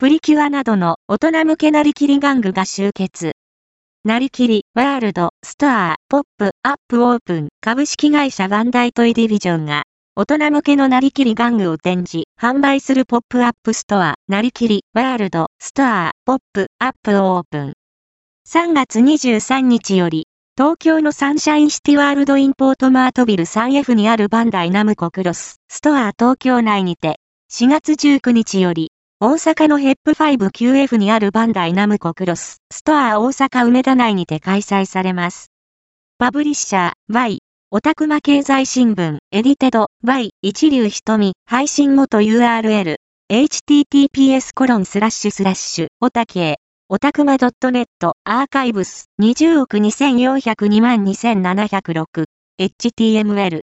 プリキュアなどの大人向けなりきり玩具が集結。なりきり、 World、Store、Pop、Up オープン、株式会社バンダイトイディビジョンが、大人向けのなりきり玩具を展示、販売するポップアップストア、なりきり、 World、Store、Pop、Up オープン。3月23日より、東京のサンシャインシティワールドインポートマートビル 3F にあるバンダイナムコクロス、ストア東京内にて、4月19日より、大阪のヘップ 5QF にあるバンダイナムコクロス、ストア大阪梅田内にて開催されます。パブリッシャー、Y、オタクマ経済新聞、エディテド、Y、一流瞳、配信元 URL、https コロンスラッシュスラッシュ、オタケオタクマ .net、アーカイブス、20億2402万2706、HTML